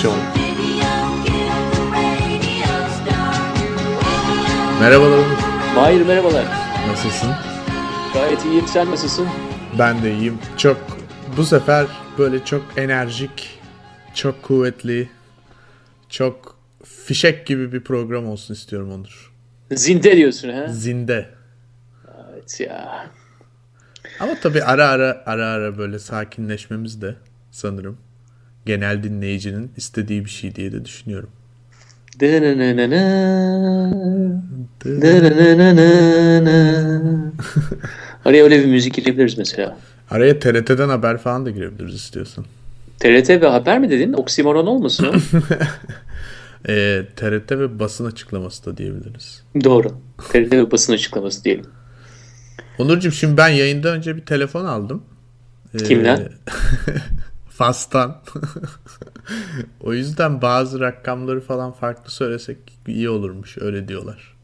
Adaptasyon Merhabalar. Mahir merhabalar. Nasılsın? Gayet iyiyim. Sen nasılsın? Ben de iyiyim. Çok bu sefer böyle çok enerjik, çok kuvvetli, çok fişek gibi bir program olsun istiyorum Onur. Zinde diyorsun ha? Zinde. Evet ya. Ama tabii ara ara ara ara böyle sakinleşmemiz de sanırım genel dinleyicinin istediği bir şey diye de düşünüyorum. Araya öyle bir müzik girebiliriz mesela. Araya TRT'den haber falan da girebiliriz istiyorsan. TRT ve haber mi dedin? Oksimoron olmasın o? Ee, TRT ve basın açıklaması da diyebiliriz. Doğru. TRT ve basın açıklaması diyelim. Onurcuğum şimdi ben yayından önce bir telefon aldım. Ee, Kimden? Fas'tan. o yüzden bazı rakamları falan farklı söylesek iyi olurmuş. Öyle diyorlar.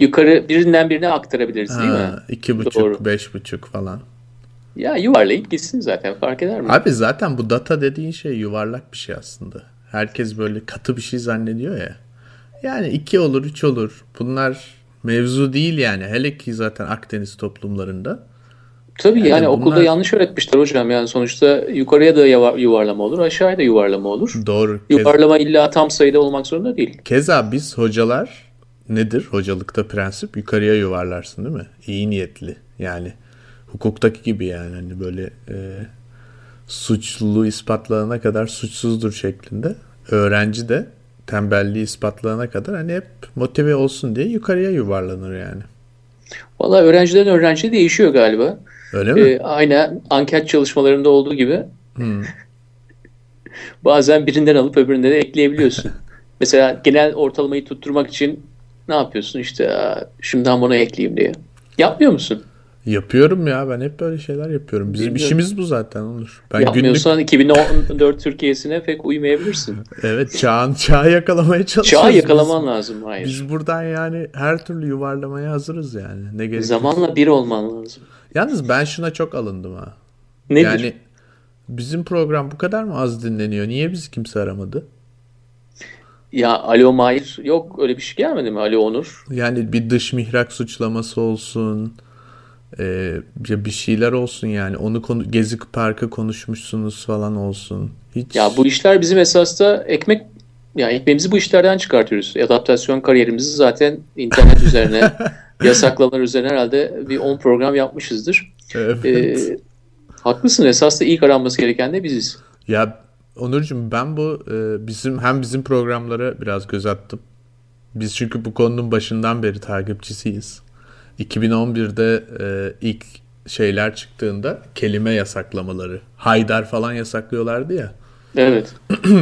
Yukarı birinden birine aktarabiliriz değil mi? Ha, iki buçuk, Doğru. beş buçuk falan. Ya yuvarlayıp gitsin zaten fark eder mi? Abi zaten bu data dediğin şey yuvarlak bir şey aslında. Herkes böyle katı bir şey zannediyor ya. Yani iki olur, üç olur. Bunlar mevzu değil yani. Hele ki zaten Akdeniz toplumlarında. Tabii yani, Yani okulda bunlar- yanlış öğretmişler hocam. Yani sonuçta yukarıya da yuva- yuvarlama olur, aşağıya da yuvarlama olur. Doğru. Yuvarlama illa tam sayıda olmak zorunda değil. Keza biz hocalar nedir? Hocalıkta prensip yukarıya yuvarlarsın değil mi? İyi niyetli. Yani hukuktaki gibi yani hani böyle e, suçluluğu ispatlayana kadar suçsuzdur şeklinde. Öğrenci de tembelliği ispatlayana kadar hani hep motive olsun diye yukarıya yuvarlanır yani. Valla öğrenciden öğrenciye değişiyor galiba. Öyle mi? Ee, aynen anket çalışmalarında olduğu gibi bazen birinden alıp öbüründe de ekleyebiliyorsun. Mesela genel ortalamayı tutturmak için ne yapıyorsun? İşte "Aa, şundan bunu ekleyeyim diye. Yapmıyor musun? Yapıyorum ya ben hep böyle şeyler yapıyorum. Bizim Bilmiyorum. işimiz bu zaten olur. Ben günlük Yapmıyorsan 2014 Türkiye'sine pek uymayabilirsin. evet çağın çağı yakalamaya çalışıyoruz. Çağı biz. yakalaman lazım. Hayır. Biz buradan yani her türlü yuvarlamaya hazırız yani. Ne gerek Zamanla bir olman lazım. Yalnız ben şuna çok alındım ha. Nedir? Yani bizim program bu kadar mı az dinleniyor? Niye bizi kimse aramadı? Ya Alo Mahir yok öyle bir şey gelmedi mi Alo Onur? Yani bir dış mihrak suçlaması olsun. e, bir şeyler olsun yani. Onu konu, Gezi Parkı konuşmuşsunuz falan olsun. Hiç Ya bu işler bizim esasda ekmek ya ekmeğimizi bu işlerden çıkartıyoruz. Adaptasyon kariyerimizi zaten internet üzerine yasaklamalar üzerine herhalde bir 10 program yapmışızdır. Evet. Ee, haklısın esasda ilk aranması gereken de biziz. Ya Onurcuğum ben bu e, bizim hem bizim programlara biraz göz attım. Biz çünkü bu konunun başından beri takipçisiyiz. 2011'de e, ilk şeyler çıktığında kelime yasaklamaları, haydar falan yasaklıyorlardı ya. Evet.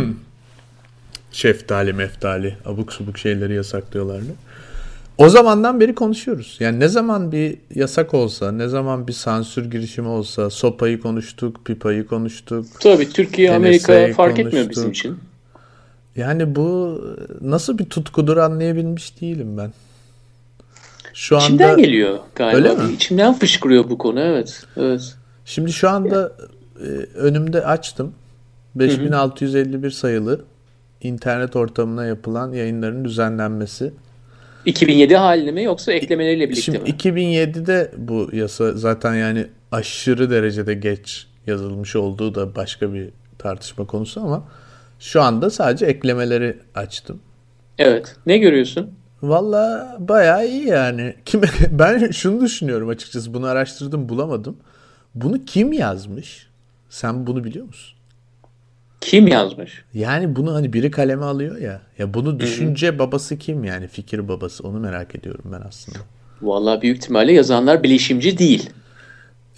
Şeftali, meftali, abuk subuk şeyleri yasaklıyorlardı. O zamandan beri konuşuyoruz. Yani ne zaman bir yasak olsa, ne zaman bir sansür girişimi olsa, sopayı konuştuk, pipayı konuştuk. Tabii Türkiye, Amerika fark etmiyor konuştuk. bizim için. Yani bu nasıl bir tutkudur anlayabilmiş değilim ben. Şu anda İçimden geliyor galiba. Öyle mi? İçimden fışkırıyor bu konu evet. Evet. şimdi şu anda e, önümde açtım. 5651 sayılı internet ortamına yapılan yayınların düzenlenmesi. 2007 halini mi yoksa eklemeleriyle birlikte Şimdi mi? 2007'de bu yasa zaten yani aşırı derecede geç yazılmış olduğu da başka bir tartışma konusu ama şu anda sadece eklemeleri açtım. Evet. Ne görüyorsun? Valla bayağı iyi yani. Kim, ben şunu düşünüyorum açıkçası. Bunu araştırdım bulamadım. Bunu kim yazmış? Sen bunu biliyor musun? Kim yazmış? Yani bunu hani biri kaleme alıyor ya. Ya bunu düşünce babası kim yani? Fikir babası. Onu merak ediyorum ben aslında. Vallahi büyük ihtimalle yazanlar bilişimci değil.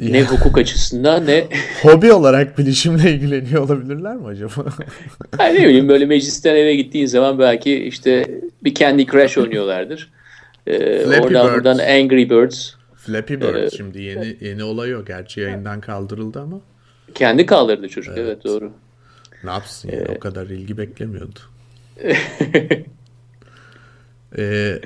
Ne Ya, hukuk açısından ne hobi olarak bilişimle ilgileniyor olabilirler mi acaba? Hayır, ne bileyim böyle meclisten eve gittiğin zaman belki işte bir Candy Crush oynuyorlardır. Ee, Flappy oradan Bird. buradan Angry Birds. Flappy Bird şimdi yeni yeni olay o. Gerçi yayından kaldırıldı ama Kendi kaldırdı çocuk. Evet, doğru. Ne yapsın yani o kadar ilgi beklemiyordu. Ee,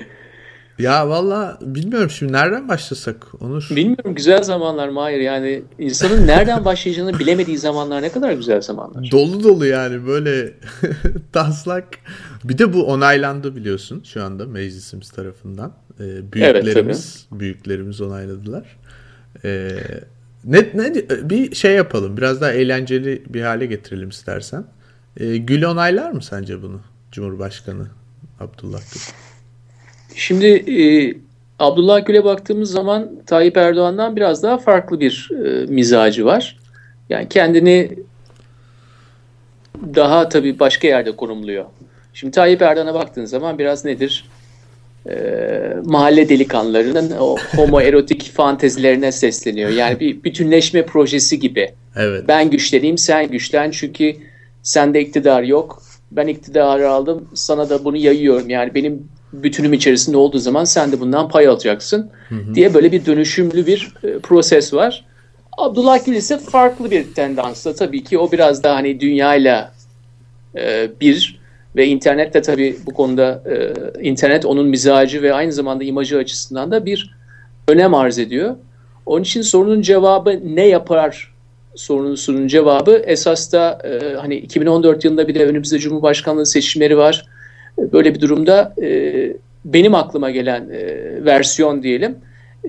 Ya valla bilmiyorum şimdi nereden başlasak Onur? Bilmiyorum güzel zamanlar Mahir yani insanın nereden başlayacağını bilemediği zamanlar ne kadar güzel zamanlar. Dolu dolu yani böyle taslak. Bir de bu onaylandı biliyorsun şu anda meclisimiz tarafından. Ee, büyüklerimiz evet, büyüklerimiz onayladılar. Ee, ne, ne bir şey yapalım biraz daha eğlenceli bir hale getirelim istersen. Ee, Gül onaylar mı sence bunu Cumhurbaşkanı Abdullah Gül? Şimdi e, Abdullah Gül'e baktığımız zaman Tayyip Erdoğan'dan biraz daha farklı bir e, mizacı var. Yani kendini daha tabii başka yerde konumluyor. Şimdi Tayyip Erdoğan'a baktığın zaman biraz nedir? Ee, mahalle delikanlılarının o homoerotik fantezilerine sesleniyor. Yani bir bütünleşme projesi gibi. Evet. Ben güçleneyim, sen güçlen çünkü sende iktidar yok. Ben iktidarı aldım, sana da bunu yayıyorum. Yani benim bütünüm içerisinde olduğu zaman sen de bundan pay alacaksın hı hı. diye böyle bir dönüşümlü bir e, proses var. Abdullah Gül ise farklı bir tendansla tabii ki o biraz daha hani dünyayla e, bir ve internet de tabii bu konuda e, internet onun mizacı ve aynı zamanda imajı açısından da bir önem arz ediyor. Onun için sorunun cevabı ne yapar sorusunun cevabı esas da e, hani 2014 yılında bir de önümüzde Cumhurbaşkanlığı seçimleri var Böyle bir durumda e, benim aklıma gelen e, versiyon diyelim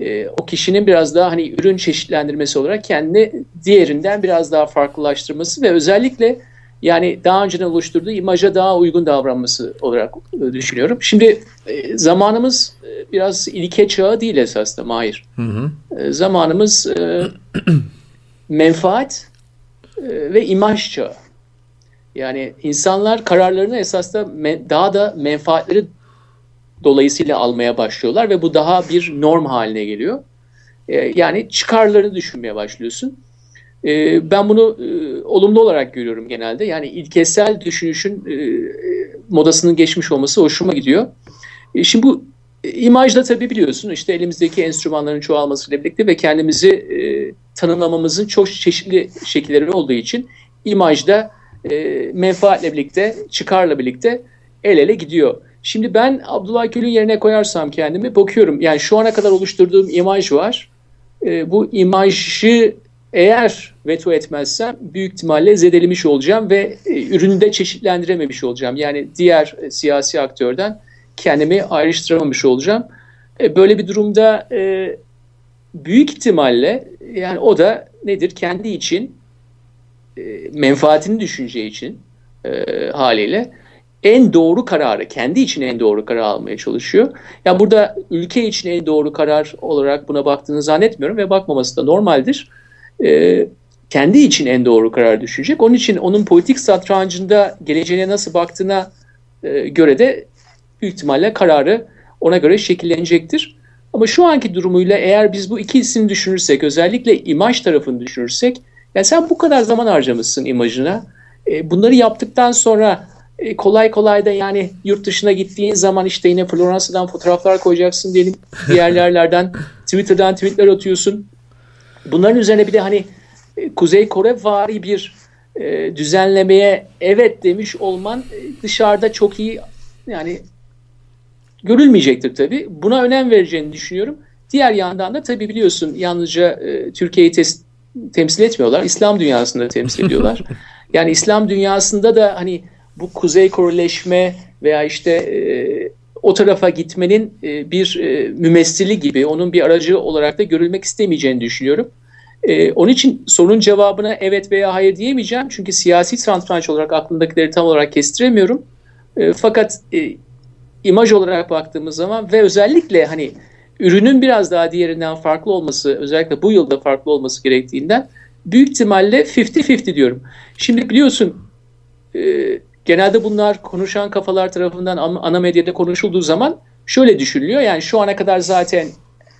e, o kişinin biraz daha hani ürün çeşitlendirmesi olarak kendini diğerinden biraz daha farklılaştırması ve özellikle yani daha önceden oluşturduğu imaja daha uygun davranması olarak düşünüyorum. Şimdi e, zamanımız e, biraz ilke çağı değil esasında Mahir. Hı hı. E, zamanımız menfaat ve imaj çağı. Yani insanlar kararlarını esas da daha da menfaatleri dolayısıyla almaya başlıyorlar ve bu daha bir norm haline geliyor. Yani çıkarlarını düşünmeye başlıyorsun. Ee, ben bunu e, olumlu olarak görüyorum genelde. Yani ilkesel düşünüşün e, modasının geçmiş olması hoşuma gidiyor. E, şimdi bu imajda tabii biliyorsun işte elimizdeki enstrümanların çoğalmasıyla birlikte ve kendimizi tanımlamamızın çok çeşitli şekilleri olduğu için imajda e, menfaatle birlikte, çıkarla birlikte el ele gidiyor. Şimdi ben Abdullah Gül'ün yerine koyarsam kendimi bakıyorum. Yani şu ana kadar oluşturduğum imaj var. E, bu imajı eğer veto etmezsem büyük ihtimalle zedelemiş olacağım ve e, ürünü de çeşitlendirememiş olacağım. Yani diğer e, siyasi aktörden kendimi ayrıştıramamış olacağım. E, böyle bir durumda büyük ihtimalle yani o da nedir? Kendi için menfaatini düşüneceği için haliyle en doğru kararı, kendi için en doğru karar almaya çalışıyor. Ya yani burada ülke için en doğru karar olarak buna baktığını zannetmiyorum ve bakmaması da normaldir. E, kendi için en doğru karar düşünecek. Onun için onun politik satrancında geleceğine nasıl baktığına e, göre de büyük ihtimalle kararı ona göre şekillenecektir. Ama şu anki durumuyla eğer biz bu iki isim düşünürsek, özellikle imaj tarafını düşünürsek, yani sen bu kadar zaman harcamışsın imajına. E, bunları yaptıktan sonra e, kolay kolay da yani yurt dışına gittiğin zaman işte yine Floransa'dan fotoğraflar koyacaksın diyelim. Diğer yerlerden Twitter'dan tweetler atıyorsun. Bunların üzerine bir de hani e, Kuzey Kore vari bir e, düzenlemeye evet demiş olman e, dışarıda çok iyi yani görülmeyecektir tabii. Buna önem vereceğini düşünüyorum. Diğer yandan da tabii biliyorsun yalnızca e, Türkiye'yi test temsil etmiyorlar. İslam dünyasında temsil ediyorlar. yani İslam dünyasında da hani bu kuzey koreleşme veya işte e, o tarafa gitmenin e, bir e, mümessili gibi onun bir aracı olarak da görülmek istemeyeceğini düşünüyorum. E, onun için sorunun cevabına evet veya hayır diyemeyeceğim. Çünkü siyasi santranç olarak aklımdakileri tam olarak kestiremiyorum. E, fakat e, imaj olarak baktığımız zaman ve özellikle hani ürünün biraz daha diğerinden farklı olması, özellikle bu yılda farklı olması gerektiğinden büyük ihtimalle 50-50 diyorum. Şimdi biliyorsun e, genelde bunlar konuşan kafalar tarafından ana medyada konuşulduğu zaman şöyle düşünülüyor. Yani şu ana kadar zaten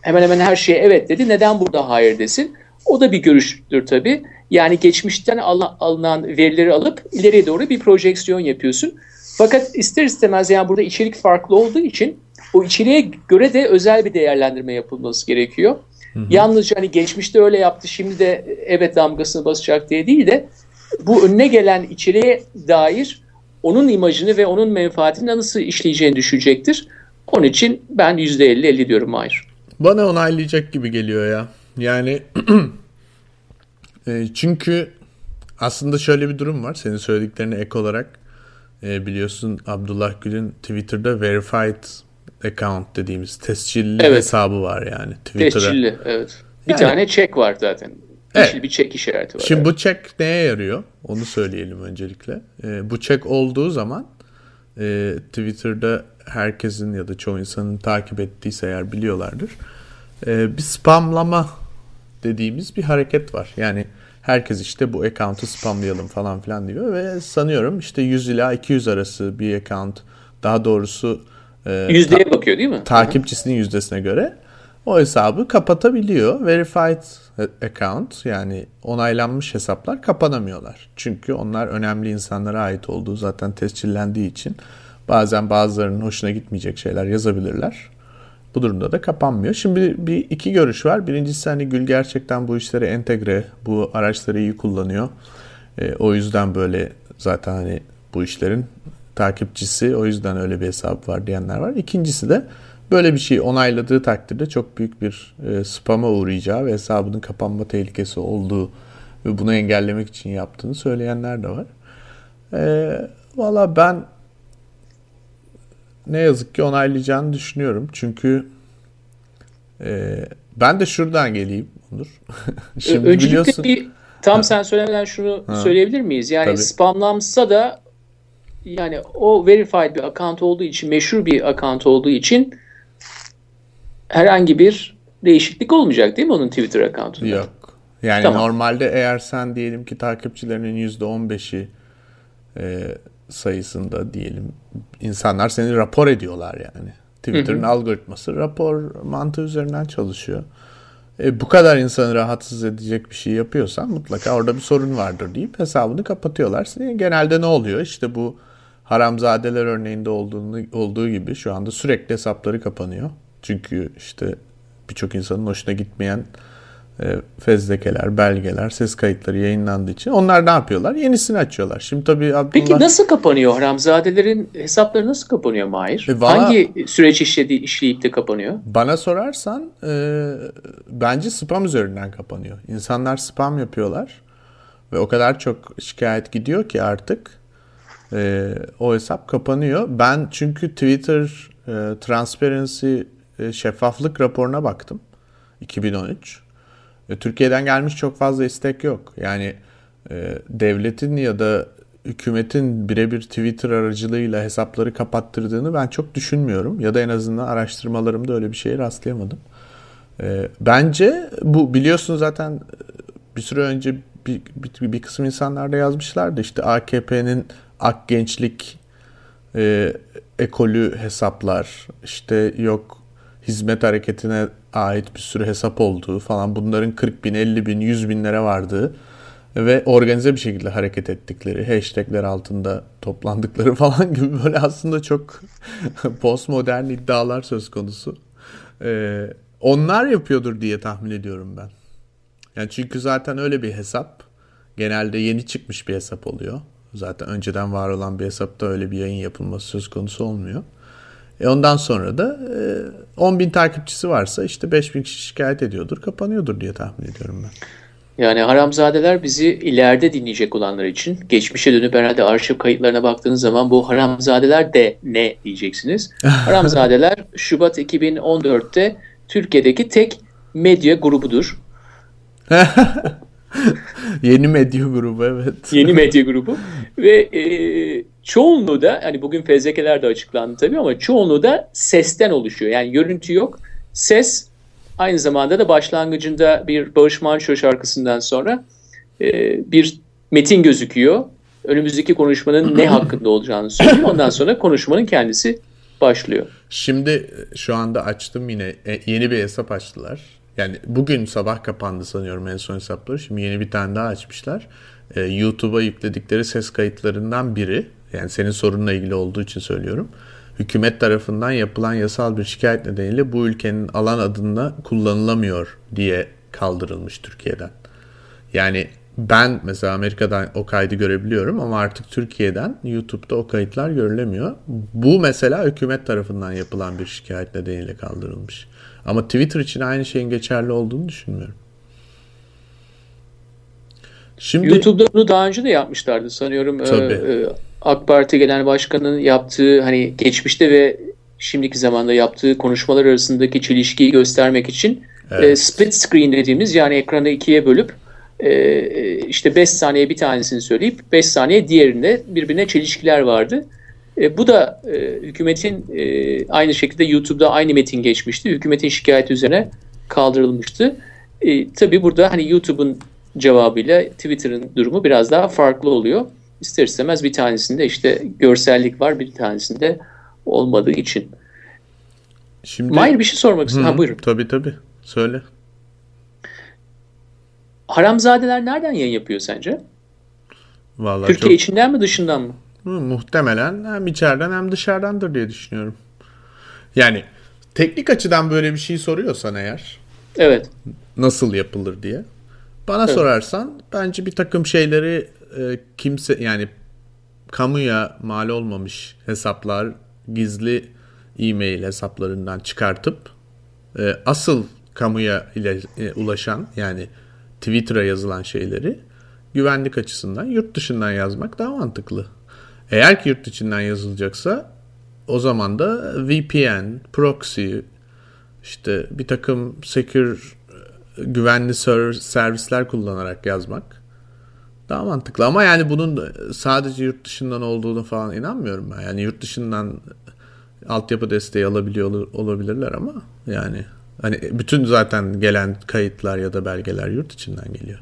hemen hemen her şeye evet dedi. Neden burada hayır desin? O da bir görüştür tabii. Yani geçmişten alınan verileri alıp ileriye doğru bir projeksiyon yapıyorsun. Fakat ister istemez yani burada içerik farklı olduğu için o içeriğe göre de özel bir değerlendirme yapılması gerekiyor. Hı hı. Yalnızca hani geçmişte öyle yaptı şimdi de evet damgasını basacak diye değil de bu önüne gelen içeriğe dair onun imajını ve onun menfaatini nasıl işleyeceğini düşecektir. Onun için ben %50-50 diyorum Mahir. Bana onaylayacak gibi geliyor ya. Yani e, çünkü aslında şöyle bir durum var. Senin söylediklerine ek olarak e, biliyorsun Abdullah Gül'ün Twitter'da verified account dediğimiz tescilli evet. hesabı var yani. Twitter'a. Tescilli evet. Bir yani, tane check var zaten. Evet. bir check işareti var. Şimdi evet. bu check neye yarıyor? Onu söyleyelim öncelikle. E, bu check olduğu zaman e, Twitter'da herkesin ya da çoğu insanın takip ettiyse eğer biliyorlardır. E, bir spamlama dediğimiz bir hareket var. Yani herkes işte bu account'u spamlayalım falan filan diyor ve sanıyorum işte 100 ila 200 arası bir account daha doğrusu e, yüzdeye ta- bakıyor değil mi? Takipçisinin Hı-hı. yüzdesine göre o hesabı kapatabiliyor. Verified account yani onaylanmış hesaplar kapanamıyorlar. Çünkü onlar önemli insanlara ait olduğu zaten tescillendiği için bazen bazılarının hoşuna gitmeyecek şeyler yazabilirler. Bu durumda da kapanmıyor. Şimdi bir iki görüş var. Birincisi hani Gül gerçekten bu işleri entegre, bu araçları iyi kullanıyor. E, o yüzden böyle zaten hani bu işlerin takipçisi o yüzden öyle bir hesap var diyenler var. İkincisi de böyle bir şey onayladığı takdirde çok büyük bir e, spama uğrayacağı ve hesabının kapanma tehlikesi olduğu ve bunu engellemek için yaptığını söyleyenler de var. E, Valla ben ne yazık ki onaylayacağını düşünüyorum. Çünkü e, ben de şuradan geleyim Onur. Şimdi Öncelikle biliyorsun... bir tam ha. sen söylemeden şunu ha. söyleyebilir miyiz? Yani Tabii. spamlansa da yani o verified bir account olduğu için, meşhur bir account olduğu için herhangi bir değişiklik olmayacak değil mi onun Twitter account'unda? Yok. Yani tamam. normalde eğer sen diyelim ki takipçilerinin %15'i e, sayısında diyelim insanlar seni rapor ediyorlar yani. Twitter'ın algoritması rapor mantığı üzerinden çalışıyor. E, bu kadar insanı rahatsız edecek bir şey yapıyorsan mutlaka orada bir sorun vardır deyip hesabını kapatıyorlar. Genelde ne oluyor? İşte bu haramzadeler örneğinde olduğunu, olduğu gibi şu anda sürekli hesapları kapanıyor. Çünkü işte birçok insanın hoşuna gitmeyen e, fezlekeler, belgeler, ses kayıtları yayınlandığı için onlar ne yapıyorlar? Yenisini açıyorlar. Şimdi tabii Abdullah... Peki nasıl kapanıyor Haramzadelerin hesapları nasıl kapanıyor Mahir? E bana, Hangi süreç işledi, işleyip de kapanıyor? Bana sorarsan e, bence spam üzerinden kapanıyor. İnsanlar spam yapıyorlar ve o kadar çok şikayet gidiyor ki artık e, o hesap kapanıyor. Ben çünkü Twitter e, Transparency e, şeffaflık raporuna baktım. 2013. Türkiye'den gelmiş çok fazla istek yok. Yani e, devletin ya da hükümetin birebir Twitter aracılığıyla hesapları kapattırdığını ben çok düşünmüyorum. Ya da en azından araştırmalarımda öyle bir şeye rastlayamadım. E, bence bu biliyorsun zaten e, bir süre önce bir, bir, bir kısım insanlar da yazmışlardı. İşte AKP'nin ak gençlik e, ekolü hesaplar işte yok hizmet hareketine ait bir sürü hesap olduğu falan bunların 40 bin, 50 bin, 100 binlere vardığı ve organize bir şekilde hareket ettikleri, hashtagler altında toplandıkları falan gibi böyle aslında çok postmodern iddialar söz konusu. Ee, onlar yapıyordur diye tahmin ediyorum ben. Yani çünkü zaten öyle bir hesap genelde yeni çıkmış bir hesap oluyor. Zaten önceden var olan bir hesapta öyle bir yayın yapılması söz konusu olmuyor. E ondan sonra da e, 10 bin takipçisi varsa işte 5 bin kişi şikayet ediyordur, kapanıyordur diye tahmin ediyorum ben. Yani haramzadeler bizi ileride dinleyecek olanlar için geçmişe dönüp herhalde arşiv kayıtlarına baktığınız zaman bu haramzadeler de ne diyeceksiniz. Haramzadeler Şubat 2014'te Türkiye'deki tek medya grubudur. Yeni medya grubu evet. Yeni medya grubu ve e, çoğunluğu da hani bugün fezlekeler de açıklandı tabii ama çoğunluğu da sesten oluşuyor. Yani görüntü yok. Ses aynı zamanda da başlangıcında bir Barış Manço şarkısından sonra e, bir metin gözüküyor. Önümüzdeki konuşmanın ne hakkında olacağını söylüyor. Ondan sonra konuşmanın kendisi başlıyor. Şimdi şu anda açtım yine e, yeni bir hesap açtılar. Yani bugün sabah kapandı sanıyorum en son hesapları. Şimdi yeni bir tane daha açmışlar. Ee, YouTube'a yükledikleri ses kayıtlarından biri. Yani senin sorunla ilgili olduğu için söylüyorum. Hükümet tarafından yapılan yasal bir şikayet nedeniyle bu ülkenin alan adına kullanılamıyor diye kaldırılmış Türkiye'den. Yani ben mesela Amerika'dan o kaydı görebiliyorum ama artık Türkiye'den YouTube'da o kayıtlar görülemiyor. Bu mesela hükümet tarafından yapılan bir şikayet nedeniyle kaldırılmış. Ama Twitter için aynı şeyin geçerli olduğunu düşünmüyorum. Şimdi YouTube'da bunu daha önce de yapmışlardı sanıyorum. Tabii. Ee, AK Parti Genel Başkanı'nın yaptığı hani geçmişte ve şimdiki zamanda yaptığı konuşmalar arasındaki çelişkiyi göstermek için evet. e, split screen dediğimiz yani ekranı ikiye bölüp e, işte 5 saniye bir tanesini söyleyip 5 saniye diğerinde birbirine çelişkiler vardı. E, bu da e, hükümetin e, aynı şekilde YouTube'da aynı metin geçmişti. Hükümetin şikayeti üzerine kaldırılmıştı. E, tabii burada hani YouTube'un cevabıyla Twitter'ın durumu biraz daha farklı oluyor. İster istemez bir tanesinde işte görsellik var, bir tanesinde olmadığı için. Şimdi Mahir bir şey sormak istiyorum. Ha buyurun. Tabii tabii. Söyle. Haramzadeler nereden yayın yapıyor sence? Vallahi Türkiye çok... içinden mi dışından mı? Muhtemelen hem içeriden hem dışarıdandır diye düşünüyorum. Yani teknik açıdan böyle bir şey soruyorsan eğer. Evet. Nasıl yapılır diye. Bana evet. sorarsan bence bir takım şeyleri e, kimse yani kamuya mal olmamış hesaplar gizli e-mail hesaplarından çıkartıp e, asıl kamuya ile e, ulaşan yani Twitter'a yazılan şeyleri güvenlik açısından yurt dışından yazmak daha mantıklı. Eğer ki yurt içinden yazılacaksa o zaman da VPN, proxy, işte bir takım secure güvenli servisler kullanarak yazmak daha mantıklı. Ama yani bunun sadece yurt dışından olduğunu falan inanmıyorum ben. Yani yurt dışından altyapı desteği alabiliyor olabilirler ama yani hani bütün zaten gelen kayıtlar ya da belgeler yurt içinden geliyor.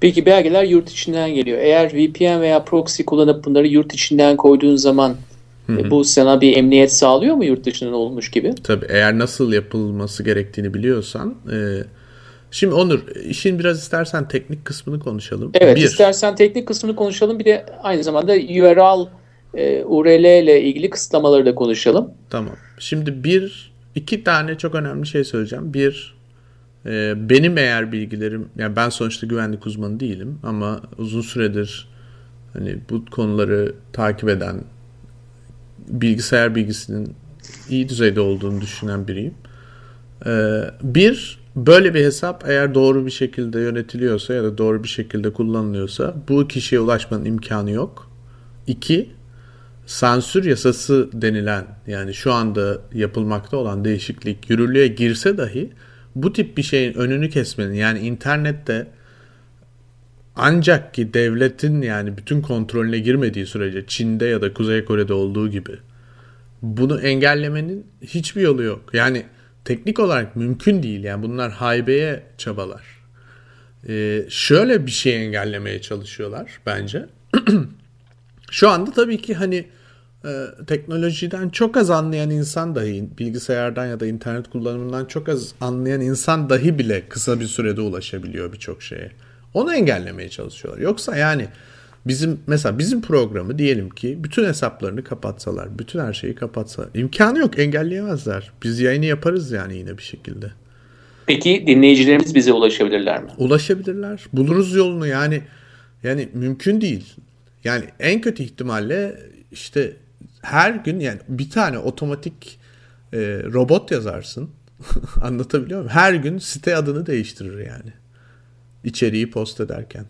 Peki belgeler yurt içinden geliyor. Eğer VPN veya proxy kullanıp bunları yurt içinden koyduğun zaman Hı hı. Bu sana bir emniyet sağlıyor mu yurt dışından olmuş gibi? Tabii eğer nasıl yapılması gerektiğini biliyorsan. E, şimdi Onur işin biraz istersen teknik kısmını konuşalım. Evet bir, istersen teknik kısmını konuşalım. Bir de aynı zamanda URL, e, URL ile ilgili kısıtlamaları da konuşalım. Tamam. Şimdi bir, iki tane çok önemli şey söyleyeceğim. Bir, e, benim eğer bilgilerim, yani ben sonuçta güvenlik uzmanı değilim ama uzun süredir hani bu konuları takip eden bilgisayar bilgisinin iyi düzeyde olduğunu düşünen biriyim. Ee, bir, böyle bir hesap eğer doğru bir şekilde yönetiliyorsa ya da doğru bir şekilde kullanılıyorsa bu kişiye ulaşmanın imkanı yok. İki, sansür yasası denilen yani şu anda yapılmakta olan değişiklik yürürlüğe girse dahi bu tip bir şeyin önünü kesmenin yani internette ancak ki devletin yani bütün kontrolüne girmediği sürece Çin'de ya da Kuzey Kore'de olduğu gibi bunu engellemenin hiçbir yolu yok. Yani teknik olarak mümkün değil. Yani bunlar haybeye çabalar. Ee, şöyle bir şey engellemeye çalışıyorlar bence. Şu anda tabii ki hani e, teknolojiden çok az anlayan insan dahi, bilgisayardan ya da internet kullanımından çok az anlayan insan dahi bile kısa bir sürede ulaşabiliyor birçok şeye. Onu engellemeye çalışıyorlar. Yoksa yani bizim mesela bizim programı diyelim ki bütün hesaplarını kapatsalar, bütün her şeyi kapatsalar. imkanı yok, engelleyemezler. Biz yayını yaparız yani yine bir şekilde. Peki dinleyicilerimiz bize ulaşabilirler mi? Ulaşabilirler. Buluruz yolunu yani yani mümkün değil. Yani en kötü ihtimalle işte her gün yani bir tane otomatik e, robot yazarsın. Anlatabiliyor muyum? Her gün site adını değiştirir yani içeriği post ederken.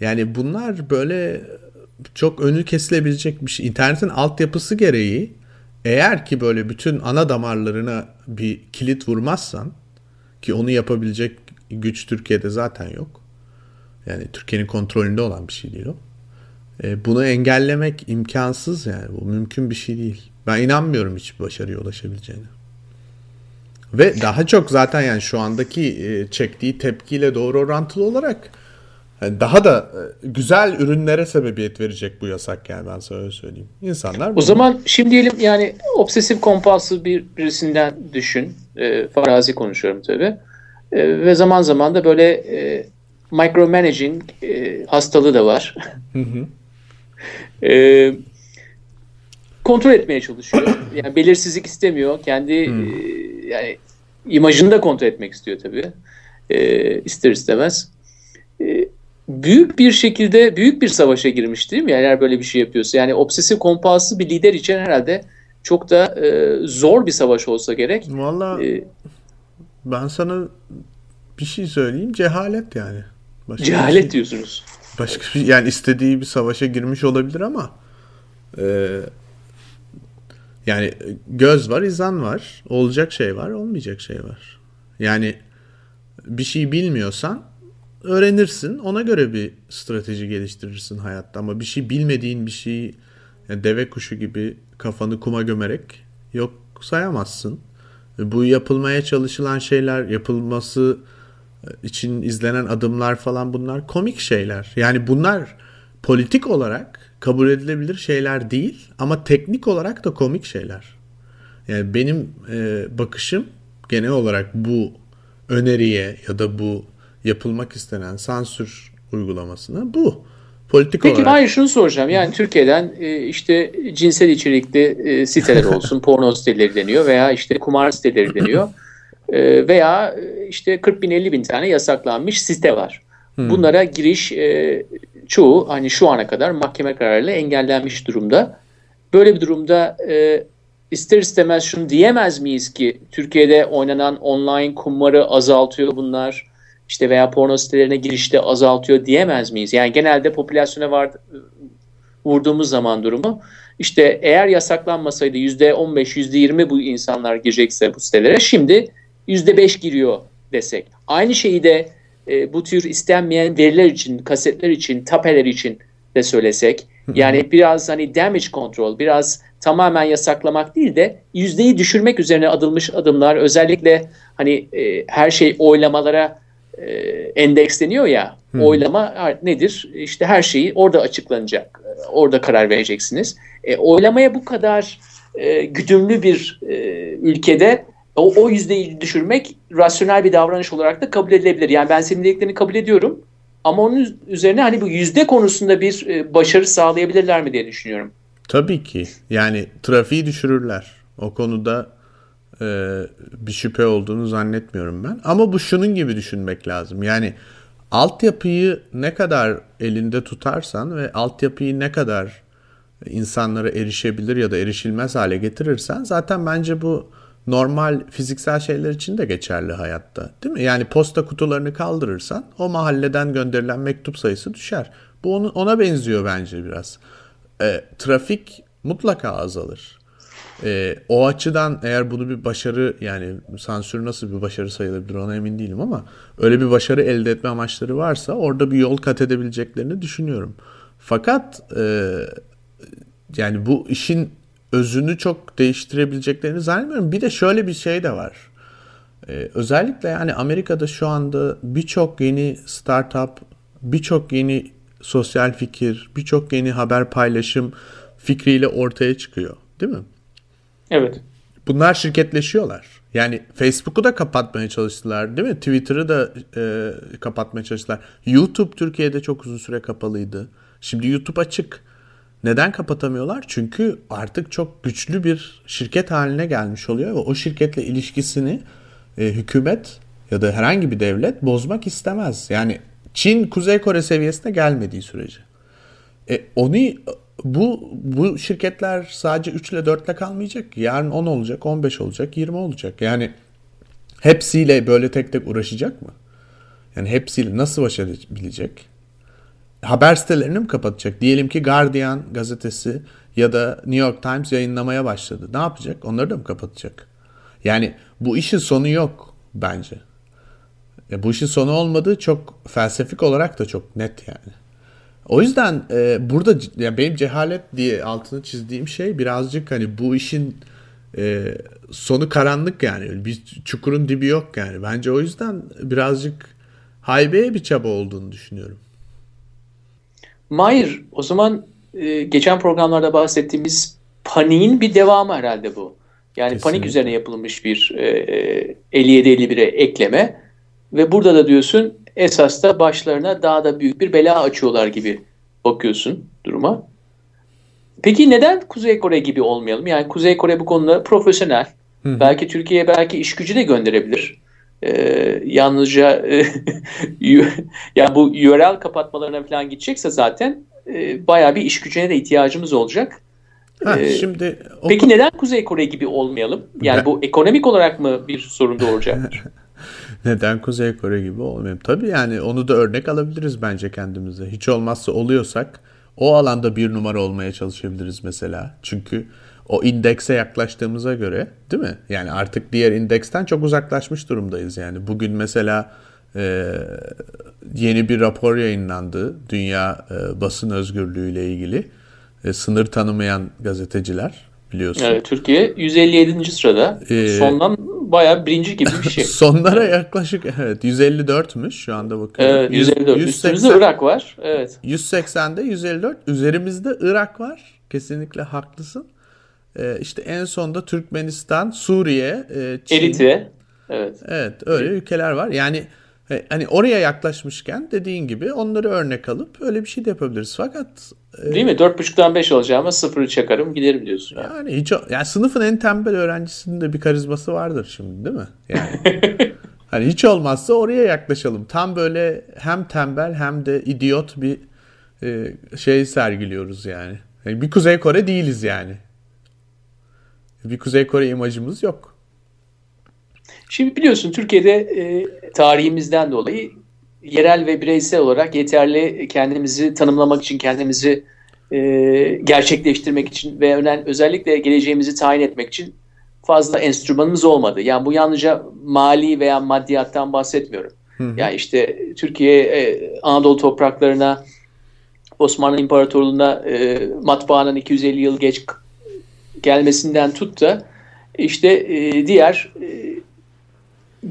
Yani bunlar böyle çok önü kesilebilecek bir şey. İnternetin altyapısı gereği eğer ki böyle bütün ana damarlarına bir kilit vurmazsan ki onu yapabilecek güç Türkiye'de zaten yok. Yani Türkiye'nin kontrolünde olan bir şey değil o. E, bunu engellemek imkansız yani. Bu mümkün bir şey değil. Ben inanmıyorum hiç başarıya ulaşabileceğine. Ve daha çok zaten yani şu andaki e, çektiği tepkiyle doğru orantılı olarak yani daha da e, güzel ürünlere sebebiyet verecek bu yasak yani ben sana öyle söyleyeyim. İnsanlar O zaman şimdi diyelim yani obsesif kompulsif bir birisinden düşün. E, farazi konuşuyorum tabii. E, ve zaman zaman da böyle e, micromanaging e, hastalığı da var. E, kontrol etmeye çalışıyor. Yani belirsizlik istemiyor. Kendi hmm. e, yani imajını da kontrol etmek istiyor tabii. e, ister istemez e, büyük bir şekilde büyük bir savaşa girmiş değil mi? Yani eğer böyle bir şey yapıyorsa. Yani obsesif kompulsif bir lider için herhalde çok da e, zor bir savaş olsa gerek. Valla e, ben sana bir şey söyleyeyim. Cehalet yani. Başka cehalet şey, diyorsunuz. Başka bir yani istediği bir savaşa girmiş olabilir ama e, yani göz var, izan var. Olacak şey var, olmayacak şey var. Yani bir şey bilmiyorsan öğrenirsin. Ona göre bir strateji geliştirirsin hayatta. Ama bir şey bilmediğin bir şey yani deve kuşu gibi kafanı kuma gömerek yok sayamazsın. Bu yapılmaya çalışılan şeyler, yapılması için izlenen adımlar falan bunlar komik şeyler. Yani bunlar politik olarak kabul edilebilir şeyler değil ama teknik olarak da komik şeyler. Yani benim e, bakışım genel olarak bu öneriye ya da bu yapılmak istenen sansür uygulamasına bu. Politik Peki olarak... hayır şunu soracağım. Yani Türkiye'den e, işte cinsel içerikli e, siteler olsun, porno siteleri deniyor veya işte kumar siteleri deniyor. E, veya işte 40 bin 50 bin tane yasaklanmış site var. Hmm. Bunlara giriş çoğu hani şu ana kadar mahkeme kararıyla engellenmiş durumda. Böyle bir durumda ister istemez şunu diyemez miyiz ki Türkiye'de oynanan online kumarı azaltıyor bunlar işte veya porno sitelerine girişte azaltıyor diyemez miyiz? Yani genelde popülasyona var, vurduğumuz zaman durumu işte eğer yasaklanmasaydı %15, %20 bu insanlar girecekse bu sitelere şimdi %5 giriyor desek. Aynı şeyi de e, bu tür istenmeyen veriler için, kasetler için, tapeler için de söylesek. Yani biraz hani damage control, biraz tamamen yasaklamak değil de yüzdeyi düşürmek üzerine adılmış adımlar. Özellikle hani e, her şey oylamalara e, endeksleniyor ya hmm. oylama nedir? İşte her şeyi orada açıklanacak. E, orada karar vereceksiniz. E, oylamaya bu kadar e, güdümlü bir e, ülkede o, o yüzdeyi düşürmek rasyonel bir davranış olarak da kabul edilebilir. Yani ben senin dediklerini kabul ediyorum. Ama onun üzerine hani bu yüzde konusunda bir e, başarı sağlayabilirler mi diye düşünüyorum. Tabii ki. Yani trafiği düşürürler. O konuda e, bir şüphe olduğunu zannetmiyorum ben. Ama bu şunun gibi düşünmek lazım. Yani altyapıyı ne kadar elinde tutarsan ve altyapıyı ne kadar insanlara erişebilir ya da erişilmez hale getirirsen zaten bence bu normal fiziksel şeyler için de geçerli hayatta. Değil mi? Yani posta kutularını kaldırırsan o mahalleden gönderilen mektup sayısı düşer. Bu onu, ona benziyor bence biraz. E, trafik mutlaka azalır. E, o açıdan eğer bunu bir başarı yani sansür nasıl bir başarı sayılabilir ona emin değilim ama öyle bir başarı elde etme amaçları varsa orada bir yol kat edebileceklerini düşünüyorum. Fakat e, yani bu işin özünü çok değiştirebileceklerini zannetmiyorum. Bir de şöyle bir şey de var. Ee, özellikle yani Amerika'da şu anda birçok yeni startup, birçok yeni sosyal fikir, birçok yeni haber paylaşım fikriyle ortaya çıkıyor. Değil mi? Evet. Bunlar şirketleşiyorlar. Yani Facebook'u da kapatmaya çalıştılar değil mi? Twitter'ı da e, kapatmaya çalıştılar. YouTube Türkiye'de çok uzun süre kapalıydı. Şimdi YouTube açık. Neden kapatamıyorlar? Çünkü artık çok güçlü bir şirket haline gelmiş oluyor ve o şirketle ilişkisini e, hükümet ya da herhangi bir devlet bozmak istemez. Yani Çin Kuzey Kore seviyesine gelmediği sürece. E, onu bu bu şirketler sadece 3 ile 4 ile kalmayacak. Yarın 10 olacak, 15 olacak, 20 olacak. Yani hepsiyle böyle tek tek uğraşacak mı? Yani hepsiyle nasıl baş edebilecek? Haber sitelerini mi kapatacak? Diyelim ki Guardian gazetesi ya da New York Times yayınlamaya başladı. Ne yapacak? Onları da mı kapatacak? Yani bu işin sonu yok bence. Ya bu işin sonu olmadığı çok felsefik olarak da çok net yani. O yüzden e, burada ya benim cehalet diye altını çizdiğim şey birazcık hani bu işin e, sonu karanlık yani. Bir çukurun dibi yok yani. Bence o yüzden birazcık haybeye bir çaba olduğunu düşünüyorum. Mahir o zaman e, geçen programlarda bahsettiğimiz paniğin bir devamı herhalde bu. Yani Kesinlikle. panik üzerine yapılmış bir e, 57-51'e ekleme ve burada da diyorsun esas da başlarına daha da büyük bir bela açıyorlar gibi bakıyorsun duruma. Peki neden Kuzey Kore gibi olmayalım? Yani Kuzey Kore bu konuda profesyonel. Hı. Belki Türkiye'ye belki iş gücü de gönderebilir. E, yalnızca e, ya bu URL kapatmalarına falan gidecekse zaten e, bayağı bir iş gücüne de ihtiyacımız olacak. Ha, ee, şimdi Peki neden Kuzey Kore gibi olmayalım? Yani ben... bu ekonomik olarak mı bir sorun doğuracaktır? neden Kuzey Kore gibi olmayalım? Tabii yani onu da örnek alabiliriz bence kendimize. Hiç olmazsa oluyorsak o alanda bir numara olmaya çalışabiliriz mesela. Çünkü o indekse yaklaştığımıza göre değil mi? Yani artık diğer indeksten çok uzaklaşmış durumdayız yani. Bugün mesela e, yeni bir rapor yayınlandı dünya e, basın özgürlüğü ile ilgili. E, sınır tanımayan gazeteciler biliyorsun. Evet Türkiye 157. sırada. Ee, Sondan bayağı birinci gibi bir şey. Sonlara yaklaşık evet 154'müş şu anda bakıyorum. Evet 154. 100, Üstümüzde Irak var. Evet. 180'de 154. Üzerimizde Irak var. Kesinlikle haklısın. Ee, işte en sonda Türkmenistan, Suriye, e, Çin. Eritre. Evet. Evet öyle ülkeler var. Yani e, hani oraya yaklaşmışken dediğin gibi onları örnek alıp öyle bir şey de yapabiliriz. Fakat e, Değil mi? 4.5'tan 5 alacağıma sıfırı çakarım giderim diyorsun. Yani, yani hiç yani sınıfın en tembel öğrencisinin de bir karizması vardır şimdi değil mi? Yani hani hiç olmazsa oraya yaklaşalım. Tam böyle hem tembel hem de idiot bir e, şey sergiliyoruz yani. yani. Bir Kuzey Kore değiliz yani. Bir Kuzey Kore imajımız yok. Şimdi biliyorsun Türkiye'de e, tarihimizden dolayı yerel ve bireysel olarak yeterli kendimizi tanımlamak için, kendimizi e, gerçekleştirmek için ve özellikle geleceğimizi tayin etmek için fazla enstrümanımız olmadı. Yani bu yalnızca mali veya maddiyattan bahsetmiyorum. Hı hı. Yani işte Türkiye e, Anadolu topraklarına Osmanlı İmparatorluğu'na e, matbaanın 250 yıl geç gelmesinden tut da işte e, diğer e,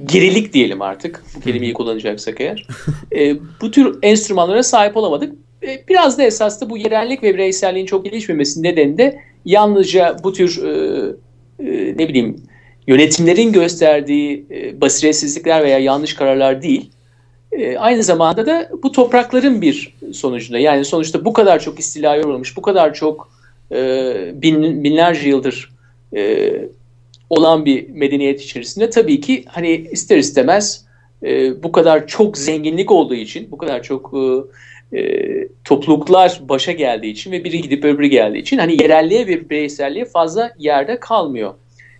gerilik diyelim artık bu kelimeyi kullanacaksak eğer. e, bu tür enstrümanlara sahip olamadık. E, biraz da esas da bu yerellik ve bireyselliğin çok gelişmemesi nedeni de yalnızca bu tür e, e, ne bileyim yönetimlerin gösterdiği e, basiretsizlikler veya yanlış kararlar değil. E, aynı zamanda da bu toprakların bir sonucunda yani sonuçta bu kadar çok istilaya uğramış, bu kadar çok e, bin, binlerce yıldır e, olan bir medeniyet içerisinde tabii ki hani ister istemez e, bu kadar çok zenginlik olduğu için, bu kadar çok e, e, topluluklar başa geldiği için ve biri gidip öbürü geldiği için hani yerelliğe ve bireyselliğe fazla yerde kalmıyor.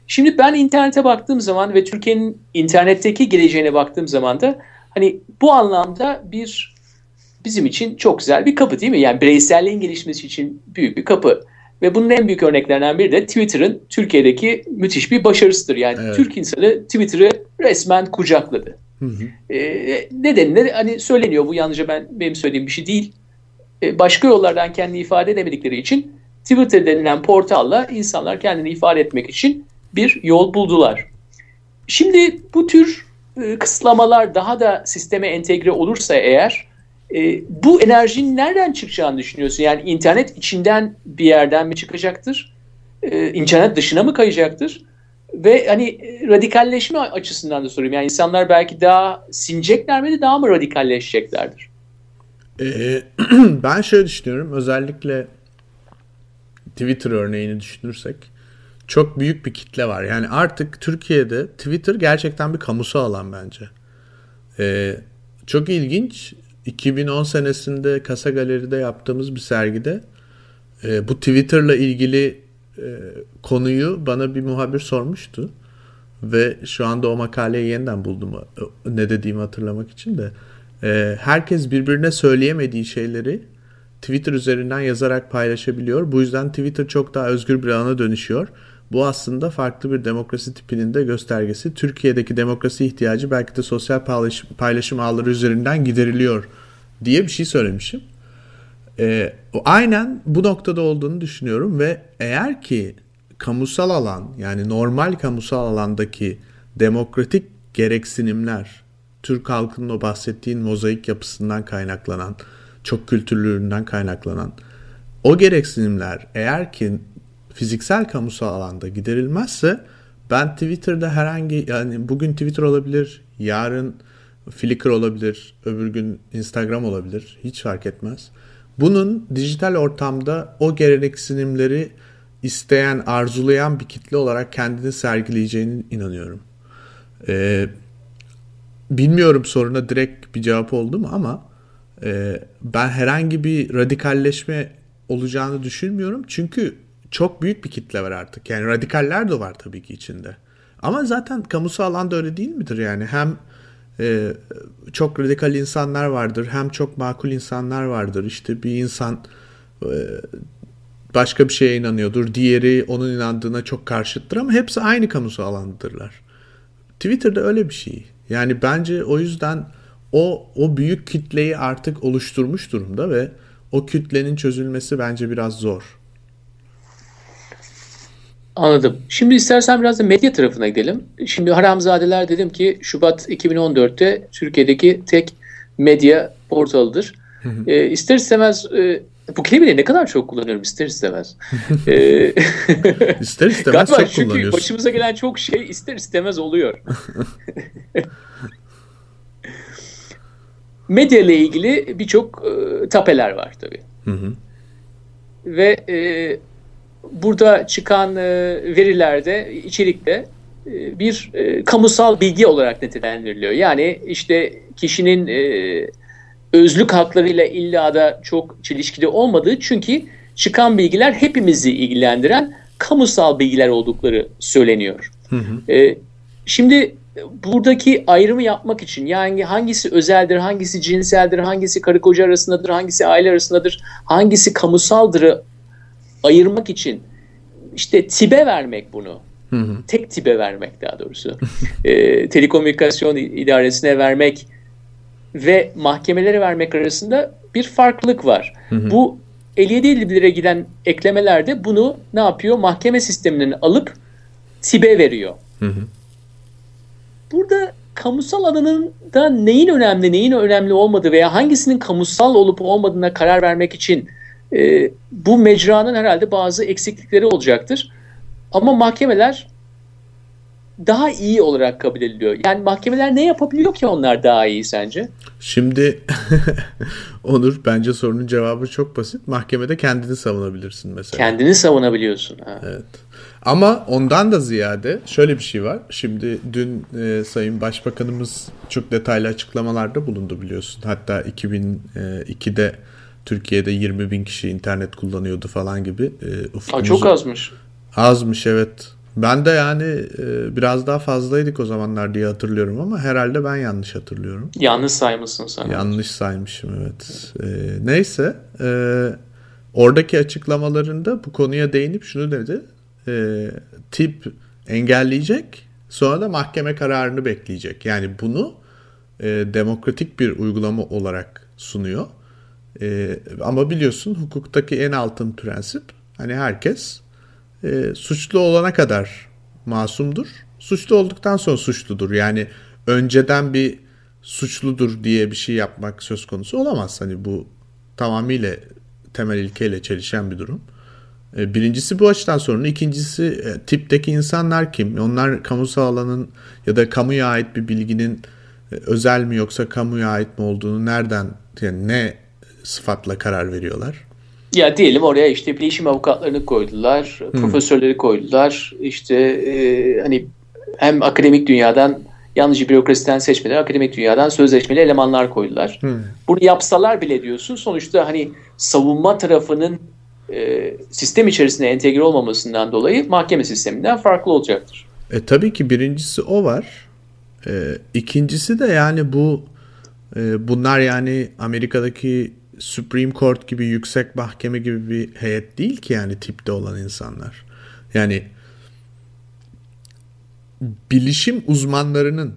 Şimdi ben internete baktığım zaman ve Türkiye'nin internetteki geleceğine baktığım zaman da hani bu anlamda bir bizim için çok güzel bir kapı değil mi? Yani bireyselliğin gelişmesi için büyük bir kapı. Ve bunun en büyük örneklerinden biri de Twitter'ın Türkiye'deki müthiş bir başarısıdır. Yani evet. Türk insanı Twitter'ı resmen kucakladı. Hı hı. E, nedenini hani söyleniyor. Bu yalnızca ben benim söylediğim bir şey değil. E, başka yollardan kendini ifade edemedikleri için Twitter denilen portalla insanlar kendini ifade etmek için bir yol buldular. Şimdi bu tür e, kısıtlamalar daha da sisteme entegre olursa eğer e, bu enerjinin nereden çıkacağını düşünüyorsun? Yani internet içinden bir yerden mi çıkacaktır? E, internet dışına mı kayacaktır? Ve hani radikalleşme açısından da sorayım. Yani insanlar belki daha sinecekler mi daha mı radikalleşeceklerdir? Ee, ben şöyle düşünüyorum. Özellikle Twitter örneğini düşünürsek çok büyük bir kitle var. Yani artık Türkiye'de Twitter gerçekten bir kamusal alan bence. Ee, çok ilginç. 2010 senesinde Kasa Galeri'de yaptığımız bir sergide e, bu Twitter'la ilgili e, konuyu bana bir muhabir sormuştu. Ve şu anda o makaleyi yeniden buldum ne dediğimi hatırlamak için de. E, herkes birbirine söyleyemediği şeyleri Twitter üzerinden yazarak paylaşabiliyor. Bu yüzden Twitter çok daha özgür bir alana dönüşüyor. Bu aslında farklı bir demokrasi tipinin de göstergesi. Türkiye'deki demokrasi ihtiyacı belki de sosyal paylaşım, paylaşım ağları üzerinden gideriliyor diye bir şey söylemişim. Ee, aynen bu noktada olduğunu düşünüyorum ve eğer ki kamusal alan yani normal kamusal alandaki demokratik gereksinimler Türk halkının o bahsettiğin mozaik yapısından kaynaklanan çok kültürlülüğünden kaynaklanan o gereksinimler eğer ki fiziksel kamusal alanda giderilmezse ben Twitter'da herhangi yani bugün Twitter olabilir, yarın Flickr olabilir, öbür gün Instagram olabilir. Hiç fark etmez. Bunun dijital ortamda o gereksinimleri isteyen, arzulayan bir kitle olarak kendini sergileyeceğine inanıyorum. Ee, bilmiyorum soruna direkt bir cevap oldu mu ama e, ben herhangi bir radikalleşme olacağını düşünmüyorum. Çünkü çok büyük bir kitle var artık. Yani radikaller de var tabii ki içinde. Ama zaten kamusal alanda öyle değil midir yani? Hem e, çok radikal insanlar vardır, hem çok makul insanlar vardır. İşte bir insan e, başka bir şeye inanıyordur, diğeri onun inandığına çok karşıttır ama hepsi aynı kamusal alandadırlar. Twitter'da öyle bir şey. Yani bence o yüzden o o büyük kitleyi artık oluşturmuş durumda ve o kütlenin çözülmesi bence biraz zor. Anladım. Şimdi istersen biraz da medya tarafına gidelim. Şimdi Haramzadeler dedim ki Şubat 2014'te Türkiye'deki tek medya portalıdır. e, ister istemez e, bu kelimeyi ne kadar çok kullanıyorum ister istemez. e, ister istemez çok çünkü kullanıyorsun. başımıza gelen çok şey ister istemez oluyor. medya ile ilgili birçok e, tapeler var tabii. Hı hı. Ve e, burada çıkan e, verilerde, içerikte e, bir e, kamusal bilgi olarak nitelendiriliyor. Yani işte kişinin özlük haklarıyla illa da çok çelişkili olmadığı çünkü çıkan bilgiler hepimizi ilgilendiren kamusal bilgiler oldukları söyleniyor. Hı hı. E, şimdi buradaki ayrımı yapmak için yani hangisi özeldir, hangisi cinseldir, hangisi karı koca arasındadır, hangisi aile arasındadır, hangisi kamusaldır ayırmak için işte tibe vermek bunu. Hı hı. Tek tibe vermek daha doğrusu. e, telekomünikasyon idaresine vermek ve mahkemelere vermek arasında bir farklılık var. Hı hı. Bu 57 illere giden eklemelerde bunu ne yapıyor? Mahkeme sisteminin alıp tibe veriyor. Hı hı. Burada kamusal alanın da neyin önemli, neyin önemli olmadığı veya hangisinin kamusal olup olmadığına karar vermek için e, bu mecranın herhalde bazı eksiklikleri olacaktır. Ama mahkemeler daha iyi olarak kabul ediliyor. Yani mahkemeler ne yapabiliyor ki onlar daha iyi sence? Şimdi Onur bence sorunun cevabı çok basit. Mahkemede kendini savunabilirsin mesela. Kendini savunabiliyorsun. Ha. Evet. Ama ondan da ziyade şöyle bir şey var. Şimdi dün e, Sayın Başbakanımız çok detaylı açıklamalarda bulundu biliyorsun. Hatta 2002'de Türkiye'de 20 bin kişi internet kullanıyordu falan gibi. E, Aa, çok azmış. Azmış evet. Ben de yani e, biraz daha fazlaydık o zamanlar diye hatırlıyorum ama herhalde ben yanlış hatırlıyorum. Yanlış saymışsın sen. Yanlış saymışım evet. E, neyse e, oradaki açıklamalarında bu konuya değinip şunu dedi. E, tip engelleyecek sonra da mahkeme kararını bekleyecek. Yani bunu e, demokratik bir uygulama olarak sunuyor. E, ama biliyorsun hukuktaki en altın prensip hani herkes e, suçlu olana kadar masumdur. Suçlu olduktan sonra suçludur. Yani önceden bir suçludur diye bir şey yapmak söz konusu olamaz. Hani bu tamamıyla temel ilkeyle çelişen bir durum. E, birincisi bu açıdan sorun. İkincisi e, tipteki insanlar kim? Onlar kamusal alanın ya da kamuya ait bir bilginin e, özel mi yoksa kamuya ait mi olduğunu nereden yani ne sıfatla karar veriyorlar? Ya diyelim oraya işte bilişim avukatlarını koydular, hmm. profesörleri koydular. İşte e, hani hem akademik dünyadan yalnızca bürokrasiden seçmeden akademik dünyadan sözleşmeli elemanlar koydular. Hmm. Bunu yapsalar bile diyorsun sonuçta hani savunma tarafının e, sistem içerisinde entegre olmamasından dolayı mahkeme sisteminden farklı olacaktır. E, tabii ki birincisi o var. E, ikincisi de yani bu e, bunlar yani Amerika'daki Supreme Court gibi yüksek mahkeme gibi bir heyet değil ki yani tipte olan insanlar. Yani bilişim uzmanlarının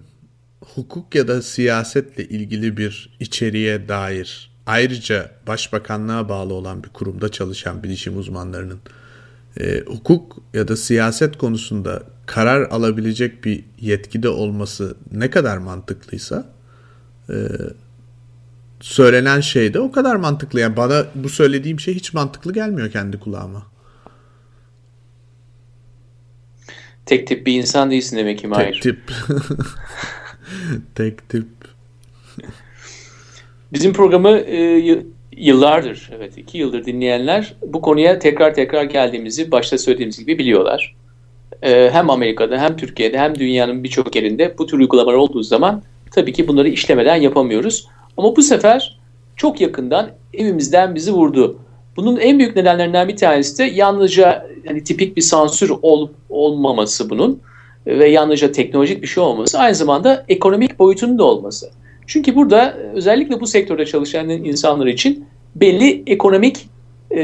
hukuk ya da siyasetle ilgili bir içeriğe dair ayrıca başbakanlığa bağlı olan bir kurumda çalışan bilişim uzmanlarının e, hukuk ya da siyaset konusunda karar alabilecek bir yetkide olması ne kadar mantıklıysa e, söylenen şey de o kadar mantıklı. Yani bana bu söylediğim şey hiç mantıklı gelmiyor kendi kulağıma. Tek tip bir insan değilsin demek ki Mahir. Tek tip. Tek tip. Bizim programı e, yıllardır, evet iki yıldır dinleyenler bu konuya tekrar tekrar geldiğimizi başta söylediğimiz gibi biliyorlar. E, hem Amerika'da hem Türkiye'de hem dünyanın birçok yerinde bu tür uygulamalar olduğu zaman tabii ki bunları işlemeden yapamıyoruz. Ama bu sefer çok yakından evimizden bizi vurdu. Bunun en büyük nedenlerinden bir tanesi de yalnızca hani tipik bir sansür ol, olmaması bunun ve yalnızca teknolojik bir şey olması aynı zamanda ekonomik boyutunun da olması. Çünkü burada özellikle bu sektörde çalışan insanlar için belli ekonomik e,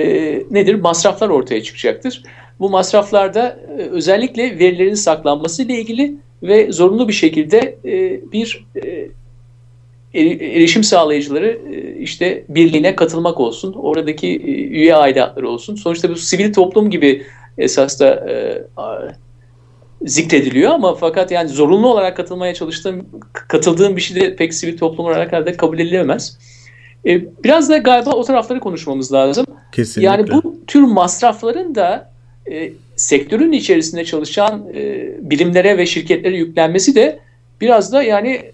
nedir masraflar ortaya çıkacaktır. Bu masraflarda e, özellikle verilerin saklanması ile ilgili ve zorunlu bir şekilde e, bir e, erişim sağlayıcıları e, işte birliğine katılmak olsun, oradaki e, üye aidatları olsun. Sonuçta bu sivil toplum gibi esas da e, zikrediliyor ama fakat yani zorunlu olarak katılmaya çalıştığım, katıldığım bir şey de pek sivil toplum olarak da kabul edilemez. Biraz da galiba o tarafları konuşmamız lazım. Kesinlikle. Yani bu tür masrafların da e, sektörün içerisinde çalışan e, bilimlere ve şirketlere yüklenmesi de biraz da yani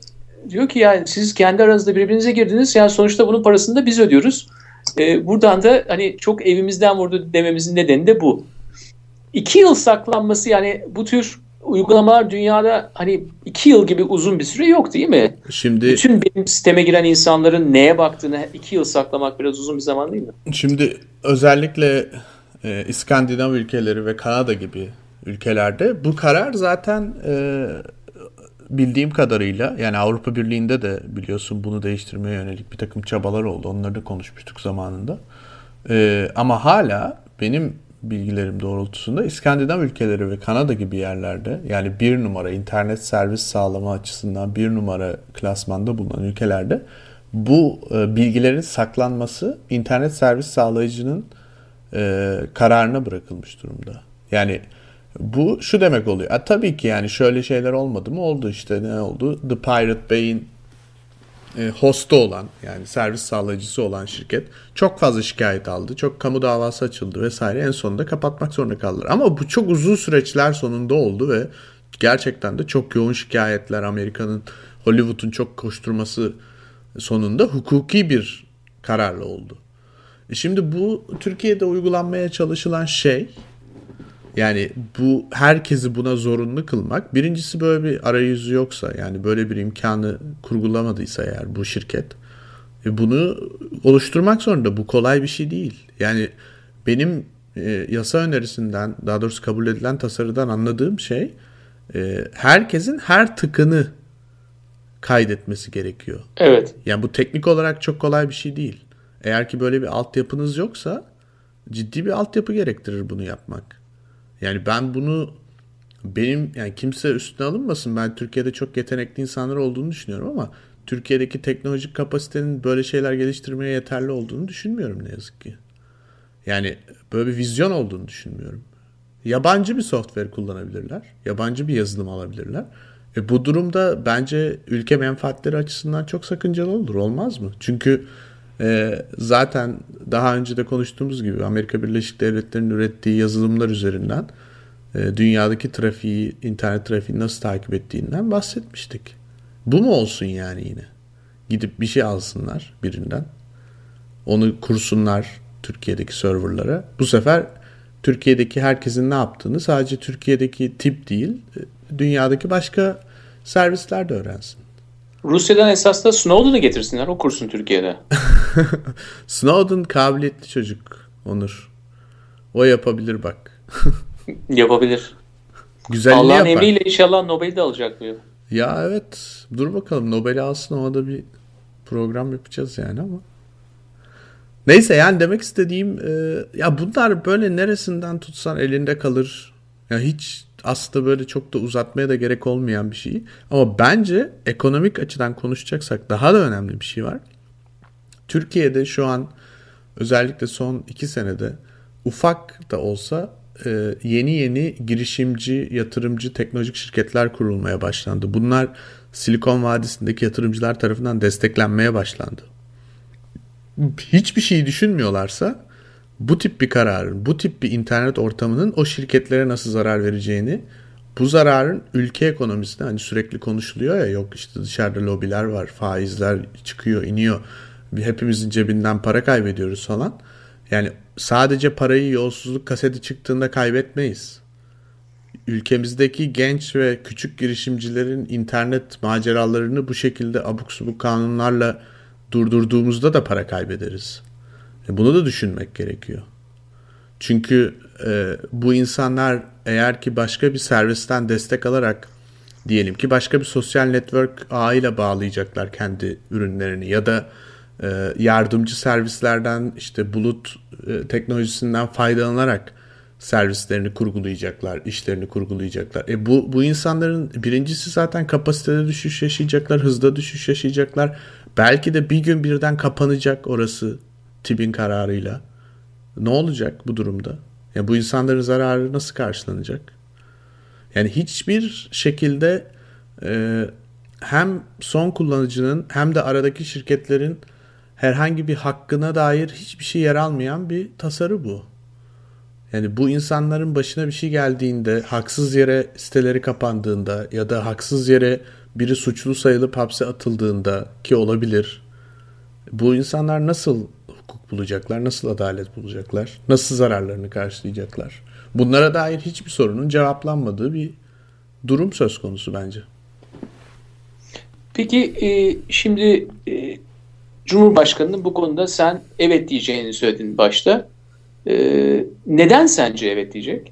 diyor ki yani siz kendi aranızda birbirinize girdiniz yani sonuçta bunun parasını da biz ödüyoruz. E, buradan da hani çok evimizden vurdu dememizin nedeni de bu. İki yıl saklanması yani bu tür uygulamalar dünyada hani iki yıl gibi uzun bir süre yok değil mi? Şimdi bütün benim sisteme giren insanların neye baktığını iki yıl saklamak biraz uzun bir zaman değil mi? Şimdi özellikle e, İskandinav ülkeleri ve Kanada gibi ülkelerde bu karar zaten e, bildiğim kadarıyla yani Avrupa Birliği'nde de biliyorsun bunu değiştirmeye yönelik bir takım çabalar oldu. Onları da konuşmuştuk zamanında. E, ama hala benim bilgilerim doğrultusunda İskandinav ülkeleri ve Kanada gibi yerlerde yani bir numara internet servis sağlama açısından bir numara klasmanda bulunan ülkelerde bu e, bilgilerin saklanması internet servis sağlayıcının e, kararına bırakılmış durumda. Yani bu şu demek oluyor. A, tabii ki yani şöyle şeyler olmadı mı? Oldu işte ne oldu? The Pirate Bay'in e, hostu olan yani servis sağlayıcısı olan şirket çok fazla şikayet aldı. Çok kamu davası açıldı vesaire. En sonunda kapatmak zorunda kaldılar. Ama bu çok uzun süreçler sonunda oldu ve gerçekten de çok yoğun şikayetler Amerika'nın Hollywood'un çok koşturması sonunda hukuki bir kararla oldu. E şimdi bu Türkiye'de uygulanmaya çalışılan şey yani bu herkesi buna zorunlu kılmak. Birincisi böyle bir arayüzü yoksa yani böyle bir imkanı kurgulamadıysa eğer bu şirket e bunu oluşturmak zorunda. Bu kolay bir şey değil. Yani benim e, yasa önerisinden daha doğrusu kabul edilen tasarıdan anladığım şey e, herkesin her tıkını kaydetmesi gerekiyor. Evet. Yani bu teknik olarak çok kolay bir şey değil. Eğer ki böyle bir altyapınız yoksa ciddi bir altyapı gerektirir bunu yapmak. Yani ben bunu benim yani kimse üstüne alınmasın. Ben Türkiye'de çok yetenekli insanlar olduğunu düşünüyorum ama Türkiye'deki teknolojik kapasitenin böyle şeyler geliştirmeye yeterli olduğunu düşünmüyorum ne yazık ki. Yani böyle bir vizyon olduğunu düşünmüyorum. Yabancı bir software kullanabilirler. Yabancı bir yazılım alabilirler. E bu durumda bence ülke menfaatleri açısından çok sakıncalı olur. Olmaz mı? Çünkü e, zaten daha önce de konuştuğumuz gibi Amerika Birleşik Devletleri'nin ürettiği yazılımlar üzerinden e, dünyadaki trafiği, internet trafiğini nasıl takip ettiğinden bahsetmiştik. Bu mu olsun yani yine? Gidip bir şey alsınlar birinden. Onu kursunlar Türkiye'deki serverlara. Bu sefer Türkiye'deki herkesin ne yaptığını sadece Türkiye'deki tip değil, e, dünyadaki başka servisler de öğrensin. Rusya'dan esas da Snowden'ı getirsinler. O kursun Türkiye'de. Snowden kabiliyetli çocuk Onur. O yapabilir bak. yapabilir. Güzelliği Allah'ın yapar. emriyle inşallah Nobel'i de alacak diyor. Ya evet. Dur bakalım Nobel'i alsın o da bir program yapacağız yani ama. Neyse yani demek istediğim e, ya bunlar böyle neresinden tutsan elinde kalır. Ya hiç aslında böyle çok da uzatmaya da gerek olmayan bir şey. Ama bence ekonomik açıdan konuşacaksak daha da önemli bir şey var. Türkiye'de şu an özellikle son iki senede ufak da olsa e, yeni yeni girişimci, yatırımcı, teknolojik şirketler kurulmaya başlandı. Bunlar Silikon Vadisi'ndeki yatırımcılar tarafından desteklenmeye başlandı. Hiçbir şeyi düşünmüyorlarsa bu tip bir kararın, bu tip bir internet ortamının o şirketlere nasıl zarar vereceğini, bu zararın ülke ekonomisine hani sürekli konuşuluyor ya yok işte dışarıda lobiler var, faizler çıkıyor, iniyor. Hepimizin cebinden para kaybediyoruz falan. Yani sadece parayı yolsuzluk kaseti çıktığında kaybetmeyiz. ülkemizdeki genç ve küçük girişimcilerin internet maceralarını bu şekilde abuk subuk kanunlarla durdurduğumuzda da para kaybederiz. E, bunu da düşünmek gerekiyor. Çünkü e, bu insanlar eğer ki başka bir servisten destek alarak diyelim ki başka bir sosyal network ağıyla bağlayacaklar kendi ürünlerini ya da e, yardımcı servislerden işte bulut e, teknolojisinden faydalanarak servislerini kurgulayacaklar, işlerini kurgulayacaklar. E bu bu insanların birincisi zaten kapasitede düşüş yaşayacaklar, hızda düşüş yaşayacaklar. Belki de bir gün birden kapanacak orası TİB'in kararıyla. Ne olacak bu durumda? Ya bu insanların zararı nasıl karşılanacak? Yani hiçbir şekilde e, hem son kullanıcının hem de aradaki şirketlerin herhangi bir hakkına dair hiçbir şey yer almayan bir tasarı bu. Yani bu insanların başına bir şey geldiğinde, haksız yere siteleri kapandığında ya da haksız yere biri suçlu sayılıp hapse atıldığında ki olabilir. Bu insanlar nasıl bulacaklar, nasıl adalet bulacaklar, nasıl zararlarını karşılayacaklar? Bunlara dair hiçbir sorunun cevaplanmadığı bir durum söz konusu bence. Peki e, şimdi e, Cumhurbaşkanı'nın bu konuda sen evet diyeceğini söyledin başta. Ee, neden sence evet diyecek?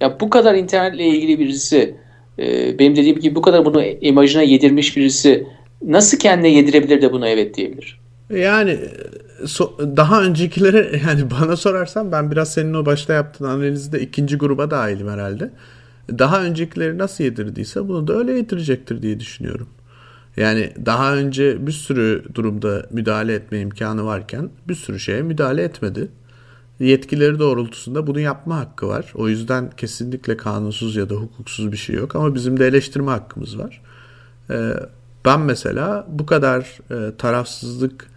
Ya bu kadar internetle ilgili birisi, e, benim dediğim gibi bu kadar bunu imajına yedirmiş birisi nasıl kendine yedirebilir de buna evet diyebilir? Yani so, daha öncekilere yani bana sorarsan ben biraz senin o başta yaptığın analizde ikinci gruba dahilim herhalde. Daha öncekileri nasıl yedirdiyse bunu da öyle yedirecektir diye düşünüyorum. Yani daha önce bir sürü durumda müdahale etme imkanı varken bir sürü şeye müdahale etmedi. Yetkileri doğrultusunda bunu yapma hakkı var. O yüzden kesinlikle kanunsuz ya da hukuksuz bir şey yok ama bizim de eleştirme hakkımız var. Ee, ben mesela bu kadar e, tarafsızlık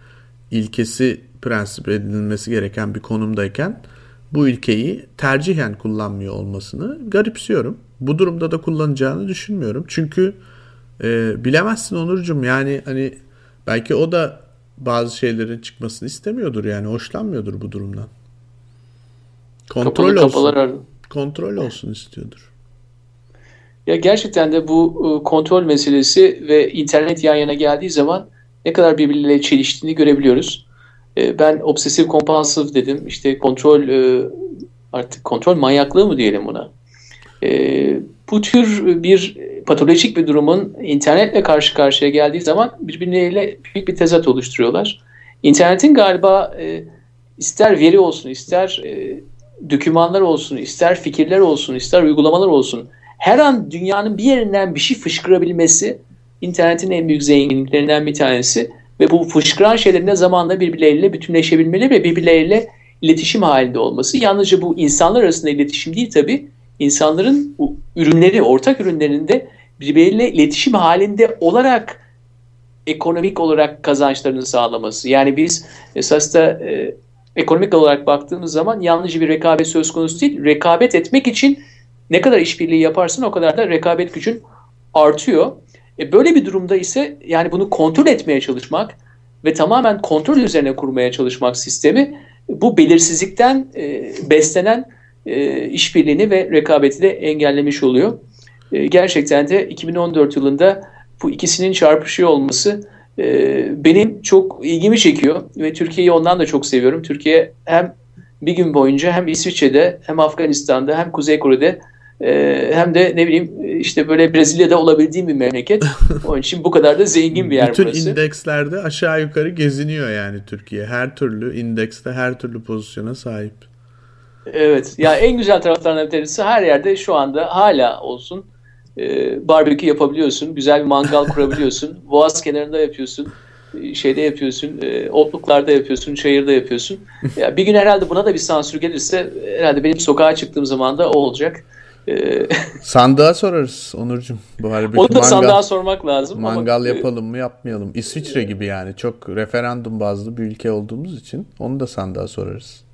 ilkesi prensip edinilmesi gereken bir konumdayken bu ülkeyi tercihen kullanmıyor olmasını garipsiyorum. Bu durumda da kullanacağını düşünmüyorum. Çünkü e, bilemezsin Onurcuğum yani hani belki o da bazı şeylerin çıkmasını istemiyordur yani hoşlanmıyordur bu durumdan. Kontrol Kapalı olsun. Kontrol olsun istiyordur. Ya gerçekten de bu e, kontrol meselesi ve internet yan yana geldiği zaman ne kadar birbirleriyle çeliştiğini görebiliyoruz. E, ben obsesif kompansif dedim. İşte kontrol e, artık kontrol manyaklığı mı diyelim buna. Bu tür bir patolojik bir durumun internetle karşı karşıya geldiği zaman birbirleriyle büyük bir tezat oluşturuyorlar. İnternetin galiba ister veri olsun, ister dokümanlar olsun, ister fikirler olsun, ister uygulamalar olsun her an dünyanın bir yerinden bir şey fışkırabilmesi internetin en büyük zenginliklerinden bir tanesi ve bu fışkıran şeylerin ne zamanda birbirleriyle bütünleşebilmeli ve birbirleriyle iletişim halinde olması. Yalnızca bu insanlar arasında iletişim değil tabi insanların ürünleri, ortak ürünlerinde birbirleriyle iletişim halinde olarak ekonomik olarak kazançlarını sağlaması. Yani biz esas da e, ekonomik olarak baktığımız zaman yalnızca bir rekabet söz konusu değil. Rekabet etmek için ne kadar işbirliği yaparsın o kadar da rekabet gücün artıyor. E böyle bir durumda ise yani bunu kontrol etmeye çalışmak ve tamamen kontrol üzerine kurmaya çalışmak sistemi bu belirsizlikten e, beslenen e, işbirliğini ve rekabeti de engellemiş oluyor. E, gerçekten de 2014 yılında bu ikisinin çarpışıyor olması e, benim çok ilgimi çekiyor ve Türkiye'yi ondan da çok seviyorum. Türkiye hem bir gün boyunca hem İsviçre'de hem Afganistan'da hem Kuzey Kore'de e, hem de ne bileyim işte böyle Brezilya'da olabildiğim bir memleket. Onun için bu kadar da zengin bir yer Bütün burası. Bütün indekslerde aşağı yukarı geziniyor yani Türkiye. Her türlü indekste her türlü pozisyona sahip. Evet. Ya en güzel taraflarından bir tanesi her yerde şu anda hala olsun e, barbekü yapabiliyorsun. Güzel bir mangal kurabiliyorsun. Boğaz kenarında yapıyorsun. E, şeyde yapıyorsun. E, otluklarda yapıyorsun. Çayırda yapıyorsun. Ya bir gün herhalde buna da bir sansür gelirse herhalde benim sokağa çıktığım zaman da o olacak. E, sandığa sorarız Onurcuğum. Barbekü, Onu da mangal, sandığa sormak lazım. Mangal ama, yapalım mı yapmayalım. İsviçre gibi yani çok referandum bazlı bir ülke olduğumuz için onu da sandığa sorarız.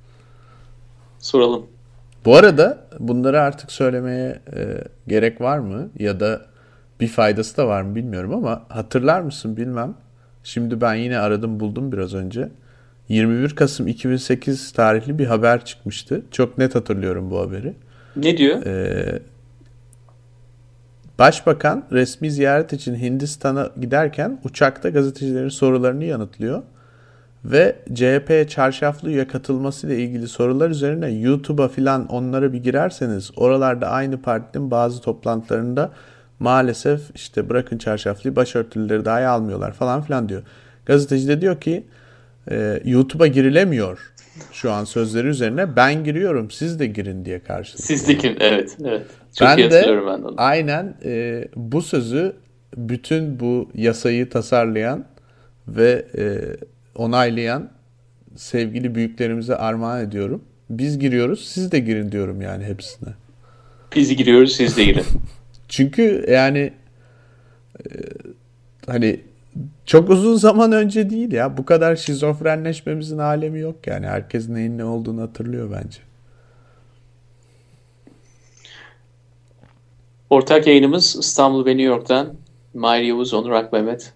Soralım. Bu arada bunları artık söylemeye e, gerek var mı? Ya da bir faydası da var mı bilmiyorum ama hatırlar mısın bilmem. Şimdi ben yine aradım buldum biraz önce. 21 Kasım 2008 tarihli bir haber çıkmıştı. Çok net hatırlıyorum bu haberi. Ne diyor? Ee, Başbakan resmi ziyaret için Hindistan'a giderken uçakta gazetecilerin sorularını yanıtlıyor. Ve CHP çarşaflı üye katılmasıyla ilgili sorular üzerine YouTube'a filan onlara bir girerseniz oralarda aynı partinin bazı toplantılarında maalesef işte bırakın çarşaflıyı başörtüleri dahi almıyorlar falan filan diyor. Gazeteci de diyor ki e, YouTube'a girilemiyor şu an sözleri üzerine ben giriyorum siz de girin diye karşılıyor. Siz de girin evet evet. Çok ben iyi de ben de onu. aynen e, bu sözü bütün bu yasayı tasarlayan ve e, onaylayan sevgili büyüklerimize armağan ediyorum. Biz giriyoruz siz de girin diyorum yani hepsine. Biz giriyoruz siz de girin. Çünkü yani e, hani çok uzun zaman önce değil ya bu kadar şizofrenleşmemizin alemi yok yani herkes neyin ne olduğunu hatırlıyor bence. Ortak yayınımız İstanbul ve New York'tan Mahir Yavuz, Onur Akmehmet.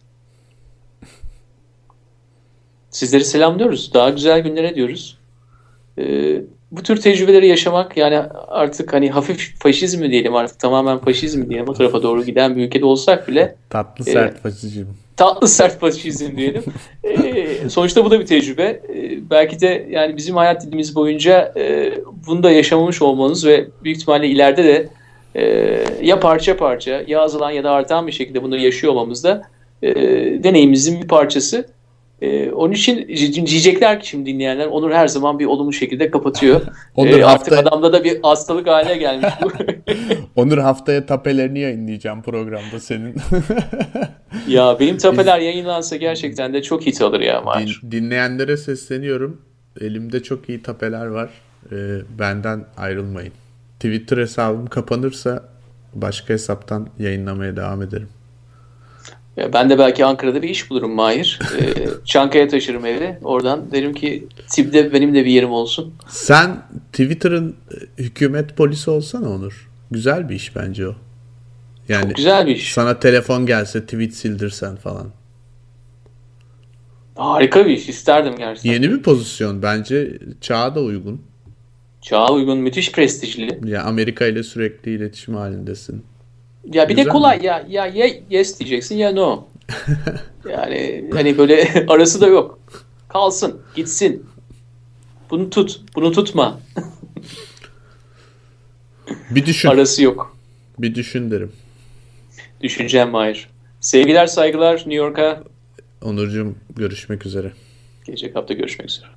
Sizleri selamlıyoruz. Daha güzel günlere diyoruz. Ee, bu tür tecrübeleri yaşamak yani artık hani hafif faşizm mi diyelim artık tamamen faşizm mi diyelim o tarafa doğru giden bir ülkede olsak bile Tatlı e, sert faşizm. Tatlı sert faşizm diyelim. Ee, sonuçta bu da bir tecrübe. Ee, belki de yani bizim hayat dilimiz boyunca e, bunu da yaşamamış olmanız ve büyük ihtimalle ileride de e, ya parça parça ya azalan ya da artan bir şekilde bunları yaşıyor olmamız da e, deneyimimizin bir parçası. E, onun için diyecekler ki şimdi dinleyenler Onur her zaman bir olumlu şekilde kapatıyor. Onur E, artık hafta- adamda da bir hastalık haline gelmiş bu. Onur haftaya tapelerini yayınlayacağım programda senin. ya benim tapeler yayınlansa gerçekten de çok hit alır ya Mahir. Din- dinleyenlere sesleniyorum. Elimde çok iyi tapeler var. Ee, benden ayrılmayın. Twitter hesabım kapanırsa başka hesaptan yayınlamaya devam ederim. Ya Ben de belki Ankara'da bir iş bulurum Mahir. Ee, Çankaya taşırım evi. Oradan derim ki Tib'de benim de bir yerim olsun. Sen Twitter'ın e, hükümet polisi olsana Onur. Güzel bir iş bence o. Yani Çok güzel bir iş. sana telefon gelse tweet sildirsen falan. Harika bir iş. İsterdim gerçekten. Yeni bir pozisyon bence çağa da uygun. Çağa uygun, müthiş prestijli. Ya Amerika ile sürekli iletişim halindesin. Ya bir Güzel de kolay. Ya, ya ya yes diyeceksin ya no. Yani hani böyle arası da yok. Kalsın, gitsin. Bunu tut, bunu tutma. Bir düşün. Arası yok. Bir düşün derim. Düşüneceğim Mahir. Sevgiler, saygılar New York'a. Onurcuğum görüşmek üzere. Gelecek hafta görüşmek üzere.